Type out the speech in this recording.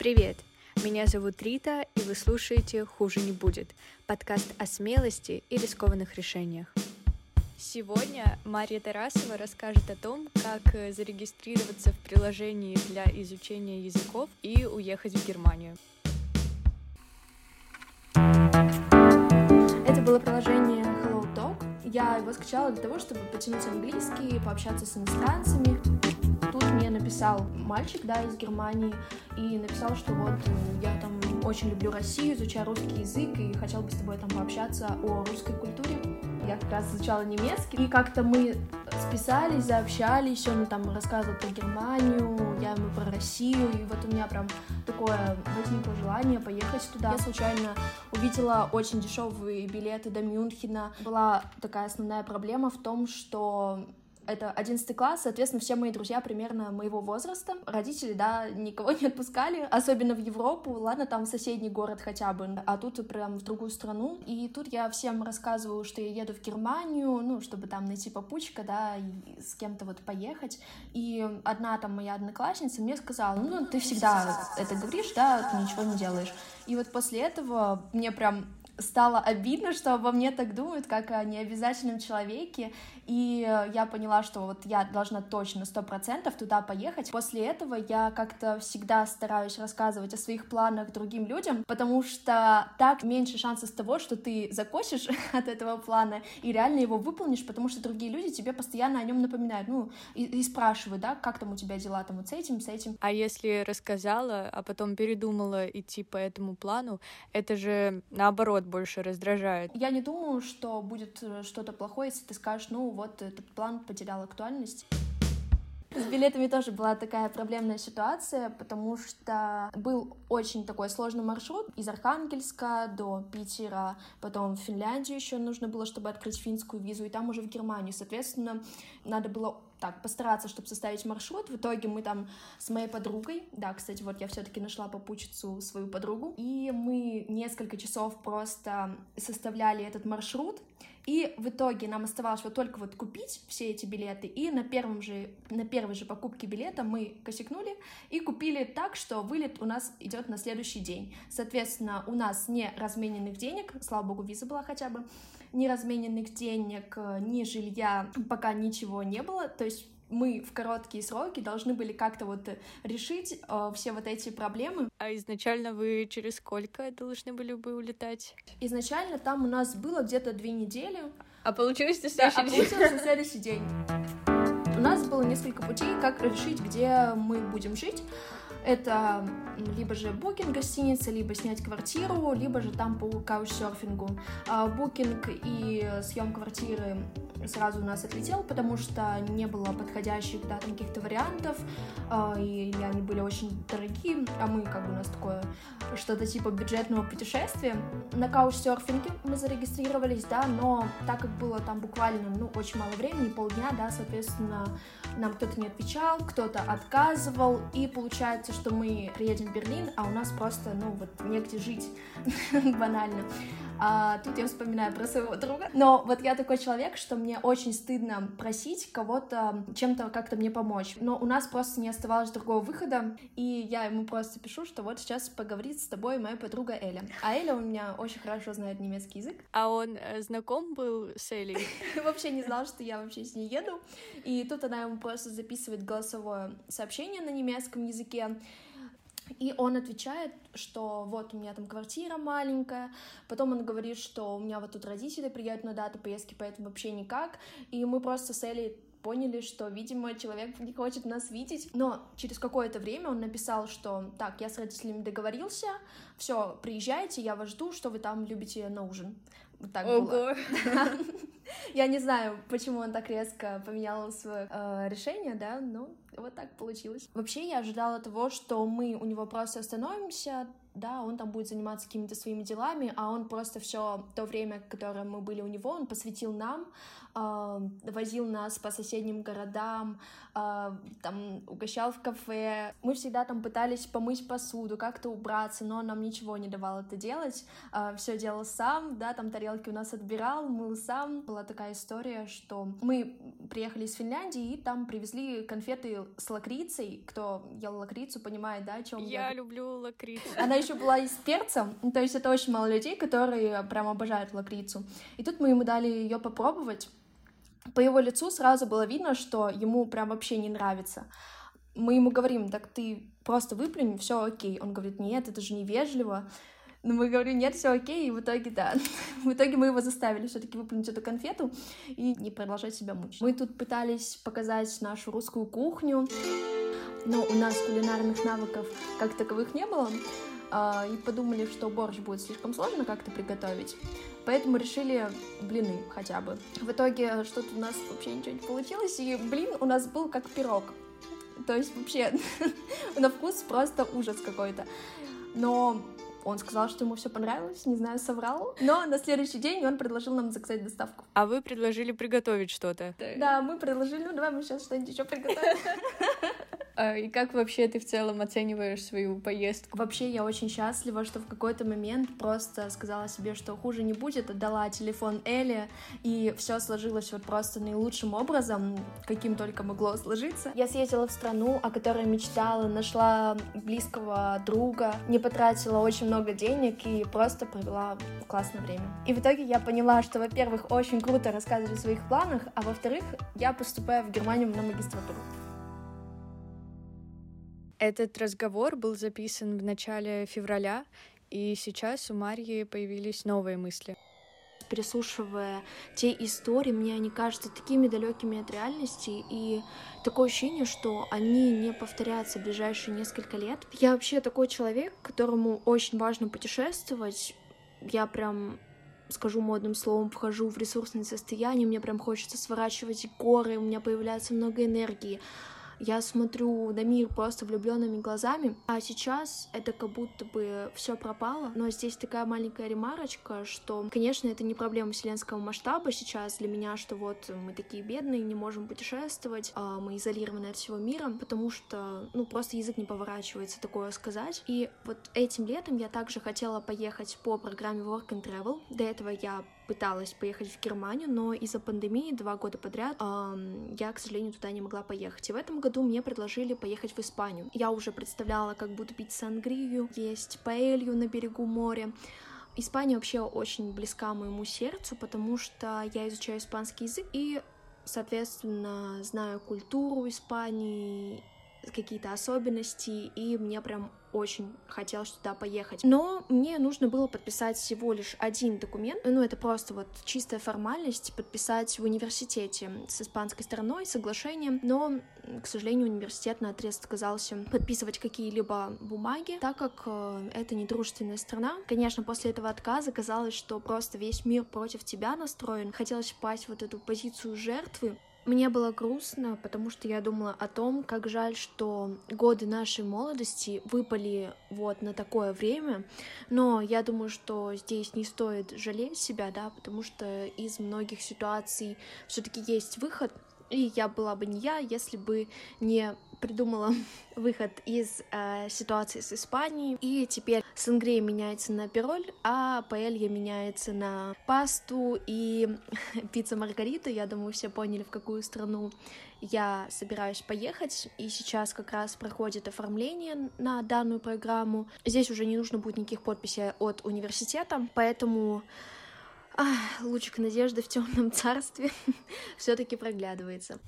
Привет! Меня зовут Рита, и вы слушаете «Хуже не будет» — подкаст о смелости и рискованных решениях. Сегодня Мария Тарасова расскажет о том, как э, зарегистрироваться в приложении для изучения языков и уехать в Германию. Это было приложение Hello Talk. Я его скачала для того, чтобы потянуть английский, пообщаться с иностранцами. Тут мне написал мальчик, да, из Германии, и написал, что вот э, я там очень люблю Россию, изучаю русский язык и хотел бы с тобой там пообщаться о русской культуре я как раз изучала немецкий, и как-то мы списались, заобщались, он там рассказывал про Германию, я ему про Россию, и вот у меня прям такое возникло желание поехать туда. Я случайно увидела очень дешевые билеты до Мюнхена. Была такая основная проблема в том, что это 11 класс, соответственно, все мои друзья примерно моего возраста. Родители, да, никого не отпускали, особенно в Европу, ладно, там соседний город хотя бы, а тут прям в другую страну. И тут я всем рассказываю, что я еду в Германию, ну, чтобы там найти попутчика, да, и с кем-то вот поехать. И одна там моя одноклассница мне сказала, ну, ты всегда это говоришь, да, ты ничего не делаешь. И вот после этого мне прям стало обидно, что обо мне так думают, как о необязательном человеке, и я поняла, что вот я должна точно сто процентов туда поехать. После этого я как-то всегда стараюсь рассказывать о своих планах другим людям, потому что так меньше шансов того, что ты закосишь от этого плана и реально его выполнишь, потому что другие люди тебе постоянно о нем напоминают, ну, и, и спрашивают, да, как там у тебя дела там вот с этим, с этим. А если рассказала, а потом передумала идти по этому плану, это же наоборот больше раздражает. Я не думаю, что будет э, что-то плохое, если ты скажешь, ну, вот этот план потерял актуальность. С билетами тоже была такая проблемная ситуация, потому что был очень такой сложный маршрут из Архангельска до Питера, потом в Финляндию еще нужно было, чтобы открыть финскую визу, и там уже в Германию. Соответственно, надо было так постараться, чтобы составить маршрут. В итоге мы там с моей подругой, да, кстати, вот я все-таки нашла попутчицу свою подругу, и мы несколько часов просто составляли этот маршрут, и в итоге нам оставалось вот только вот купить все эти билеты, и на, первом же, на первой же покупке билета мы косякнули и купили так, что вылет у нас идет на следующий день. Соответственно, у нас не размененных денег, слава богу, виза была хотя бы, ни размененных денег, ни жилья, пока ничего не было, то есть мы в короткие сроки должны были как-то вот решить э, все вот эти проблемы. А изначально вы через сколько должны были бы улетать? Изначально там у нас было где-то две недели. А получилось на следующий да, день? А получилось на следующий день. У нас было несколько путей, как решить, где мы будем жить. Это либо же букинг гостиницы, либо снять квартиру, либо же там по каучсерфингу. А, букинг и съем квартиры сразу у нас отлетел, потому что не было подходящих да, каких-то вариантов, а, и они были очень дорогие, а мы как бы у нас такое что-то типа бюджетного путешествия. На каучсерфинге мы зарегистрировались, да, но так как было там буквально, ну, очень мало времени, полдня, да, соответственно, нам кто-то не отвечал, кто-то отказывал, и получается, что мы приедем в Берлин, а у нас просто, ну, вот негде жить, банально. А тут я вспоминаю про своего друга. Но вот я такой человек, что мне очень стыдно просить кого-то чем-то как-то мне помочь. Но у нас просто не оставалось другого выхода, и я ему просто пишу, что вот сейчас поговорит с тобой моя подруга Эля. А Эля у меня очень хорошо знает немецкий язык. А он э, знаком был с Элей? Вообще не знал, что я вообще с ней еду. И тут она ему просто записывает голосовое сообщение на немецком языке. И он отвечает, что вот у меня там квартира маленькая, потом он говорит, что у меня вот тут родители приедут на дату поездки, поэтому вообще никак, и мы просто с Элей поняли, что, видимо, человек не хочет нас видеть. Но через какое-то время он написал, что так, я с родителями договорился, все, приезжайте, я вас жду, что вы там любите на ужин. Вот так Ого. было. Я не знаю, почему он так резко поменял свое э, решение, да, но вот так получилось. Вообще я ожидала того, что мы у него просто остановимся, да, он там будет заниматься какими-то своими делами, а он просто все то время, которое мы были у него, он посвятил нам, э, возил нас по соседним городам, э, там угощал в кафе. Мы всегда там пытались помыть посуду, как-то убраться, но он нам ничего не давал это делать. Э, все делал сам, да, там тарелки у нас отбирал, мыл сам. Была такая история, что мы приехали из Финляндии и там привезли конфеты с лакрицей. Кто ел лакрицу, понимает, да, о чем я? Я люблю лакрицу. Она еще была и с перцем, то есть это очень мало людей, которые прям обожают лакрицу. И тут мы ему дали ее попробовать. По его лицу сразу было видно, что ему прям вообще не нравится. Мы ему говорим, так ты просто выплюнь, все окей. Он говорит, нет, это же невежливо. Но мы говорим, нет, все окей, и в итоге, да. в итоге мы его заставили все-таки выплюнуть эту конфету и не продолжать себя мучить. Мы тут пытались показать нашу русскую кухню, но у нас кулинарных навыков как таковых не было, а, и подумали, что борщ будет слишком сложно как-то приготовить, поэтому решили блины хотя бы. В итоге что-то у нас вообще ничего не получилось, и блин у нас был как пирог. То есть вообще на вкус просто ужас какой-то. Но он сказал, что ему все понравилось, не знаю, соврал. Но на следующий день он предложил нам заказать доставку. А вы предложили приготовить что-то? Да, мы предложили, ну давай мы сейчас что-нибудь еще приготовим. А, и как вообще ты в целом оцениваешь свою поездку? Вообще я очень счастлива, что в какой-то момент просто сказала себе, что хуже не будет, отдала телефон Элли, и все сложилось вот просто наилучшим образом, каким только могло сложиться. Я съездила в страну, о которой мечтала, нашла близкого друга, не потратила очень много денег и просто провела классное время. И в итоге я поняла, что, во-первых, очень круто рассказывать о своих планах, а во-вторых, я поступаю в Германию на магистратуру. Этот разговор был записан в начале февраля, и сейчас у Марьи появились новые мысли. Переслушивая те истории, мне они кажутся такими далекими от реальности, и такое ощущение, что они не повторятся в ближайшие несколько лет. Я вообще такой человек, которому очень важно путешествовать. Я прям скажу модным словом, вхожу в ресурсное состояние, мне прям хочется сворачивать горы, у меня появляется много энергии я смотрю на мир просто влюбленными глазами, а сейчас это как будто бы все пропало. Но здесь такая маленькая ремарочка, что, конечно, это не проблема вселенского масштаба сейчас для меня, что вот мы такие бедные, не можем путешествовать, а мы изолированы от всего мира, потому что, ну, просто язык не поворачивается такое сказать. И вот этим летом я также хотела поехать по программе Work and Travel. До этого я пыталась поехать в Германию, но из-за пандемии два года подряд э, я, к сожалению, туда не могла поехать. И в этом году мне предложили поехать в Испанию. Я уже представляла, как буду пить сангрию, есть паэлью на берегу моря. Испания вообще очень близка моему сердцу, потому что я изучаю испанский язык и, соответственно, знаю культуру Испании, какие-то особенности, и мне прям очень хотелось туда поехать. Но мне нужно было подписать всего лишь один документ, ну это просто вот чистая формальность, подписать в университете с испанской стороной соглашение, но, к сожалению, университет на отрез отказался подписывать какие-либо бумаги, так как э, это не дружественная страна. Конечно, после этого отказа казалось, что просто весь мир против тебя настроен. Хотелось попасть в вот эту позицию жертвы, мне было грустно, потому что я думала о том, как жаль, что годы нашей молодости выпали вот на такое время, но я думаю, что здесь не стоит жалеть себя, да, потому что из многих ситуаций все-таки есть выход, и я была бы не я, если бы не придумала выход из э, ситуации с Испанией. И теперь сангрия меняется на пироль, а паэлья меняется на пасту и пицца маргарита. Я думаю, все поняли, в какую страну я собираюсь поехать, и сейчас как раз проходит оформление на данную программу. Здесь уже не нужно будет никаких подписей от университета, поэтому Ах, лучик надежды в темном царстве все-таки проглядывается.